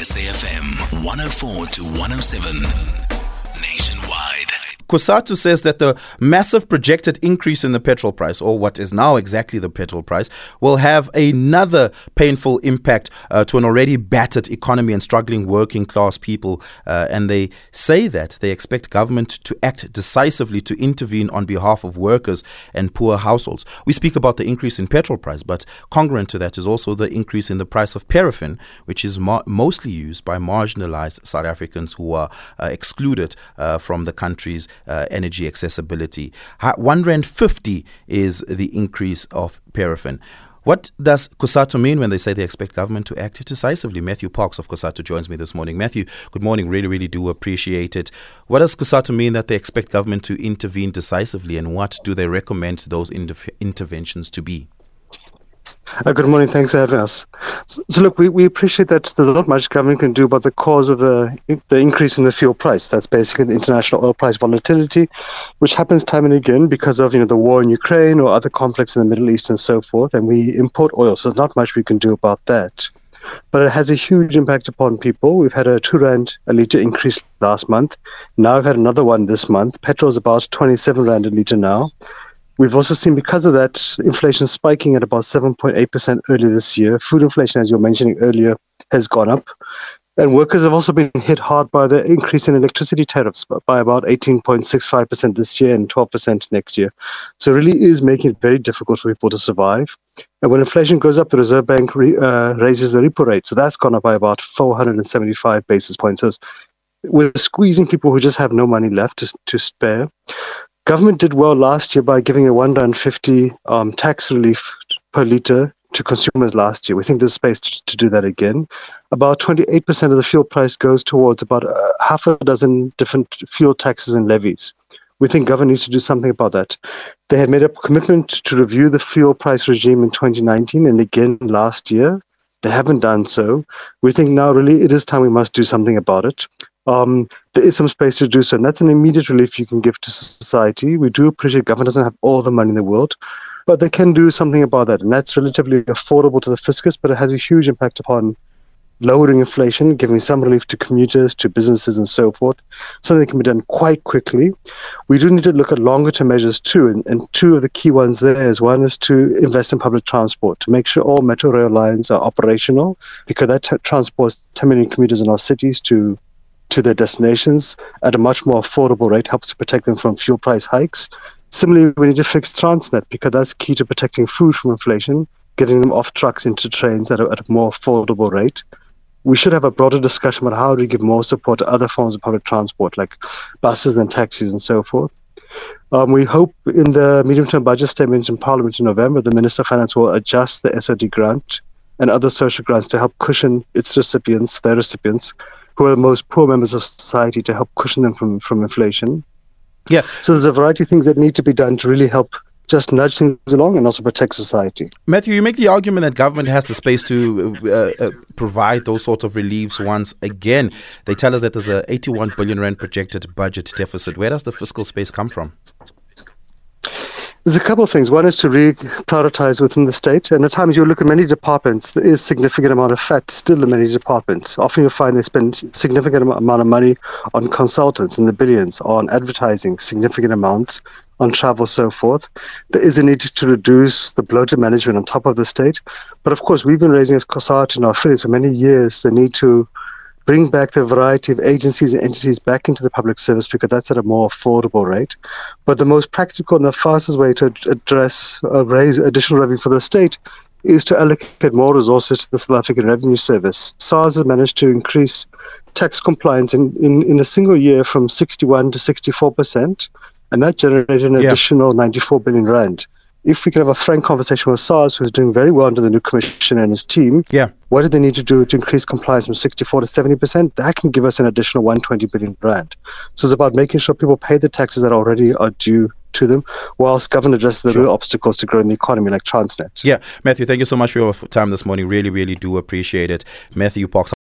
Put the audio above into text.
SAFM 104 to 107. COSATU says that the massive projected increase in the petrol price, or what is now exactly the petrol price, will have another painful impact uh, to an already battered economy and struggling working class people. Uh, and they say that they expect government to act decisively to intervene on behalf of workers and poor households. We speak about the increase in petrol price, but congruent to that is also the increase in the price of paraffin, which is mo- mostly used by marginalized South Africans who are uh, excluded uh, from the country's uh, energy accessibility. One rand fifty is the increase of paraffin. What does COSATU mean when they say they expect government to act decisively? Matthew Parks of COSATU joins me this morning. Matthew, good morning. Really, really do appreciate it. What does COSATU mean that they expect government to intervene decisively, and what do they recommend those interventions to be? Uh, good morning. Thanks for having us. So, so, look, we, we appreciate that there's not much government can do about the cause of the the increase in the fuel price. That's basically the international oil price volatility, which happens time and again because of you know the war in Ukraine or other conflicts in the Middle East and so forth. And we import oil, so there's not much we can do about that. But it has a huge impact upon people. We've had a two rand a litre increase last month. Now we've had another one this month. Petrol is about 27 rand a litre now. We've also seen, because of that, inflation spiking at about 7.8% earlier this year. Food inflation, as you were mentioning earlier, has gone up. And workers have also been hit hard by the increase in electricity tariffs by about 18.65% this year and 12% next year. So it really is making it very difficult for people to survive. And when inflation goes up, the Reserve Bank re, uh, raises the repo rate. So that's gone up by about 475 basis points. So we're squeezing people who just have no money left to, to spare. Government did well last year by giving a one rand fifty um, tax relief per litre to consumers last year. We think there's space to, to do that again. About 28% of the fuel price goes towards about uh, half a dozen different fuel taxes and levies. We think government needs to do something about that. They had made a commitment to review the fuel price regime in 2019 and again last year. They haven't done so. We think now really it is time we must do something about it um, there is some space to do so. And that's an immediate relief you can give to society. We do appreciate government doesn't have all the money in the world, but they can do something about that. And that's relatively affordable to the fiscus, but it has a huge impact upon lowering inflation, giving some relief to commuters, to businesses, and so forth. Something that can be done quite quickly. We do need to look at longer term measures too. And, and two of the key ones there is one is to invest in public transport, to make sure all metro rail lines are operational, because that t- transports 10 million commuters in our cities to to their destinations at a much more affordable rate, helps to protect them from fuel price hikes. Similarly, we need to fix Transnet because that's key to protecting food from inflation, getting them off trucks into trains at a, at a more affordable rate. We should have a broader discussion about how do we give more support to other forms of public transport, like buses and taxis and so forth. Um, we hope in the medium term budget statement in Parliament in November, the Minister of Finance will adjust the SRD grant and other social grants to help cushion its recipients, their recipients, who are the most poor members of society to help cushion them from, from inflation. Yeah. So there's a variety of things that need to be done to really help just nudge things along and also protect society. Matthew, you make the argument that government has the space to uh, uh, provide those sorts of reliefs once again. They tell us that there's a 81 billion rand projected budget deficit. Where does the fiscal space come from? There's a couple of things. One is to re-prioritize within the state, and at times you look at many departments. There is significant amount of fat still in many departments. Often you'll find they spend significant amount of money on consultants in the billions, on advertising, significant amounts on travel, so forth. There is a need to reduce the bloated management on top of the state, but of course we've been raising as COSATU in our affiliates for many years the need to bring back the variety of agencies and entities back into the public service because that's at a more affordable rate. But the most practical and the fastest way to address, uh, raise additional revenue for the state is to allocate more resources to the South African Revenue Service. SARS has managed to increase tax compliance in, in, in a single year from 61 to 64 percent, and that generated an yeah. additional 94 billion rand if we can have a frank conversation with SARS, who's doing very well under the new commission and his team, yeah. what do they need to do to increase compliance from 64 to 70%? That can give us an additional 120 billion rand. So it's about making sure people pay the taxes that already are due to them, whilst government addresses the sure. real obstacles to growing the economy, like Transnet. Yeah, Matthew, thank you so much for your time this morning. Really, really do appreciate it. Matthew Parks.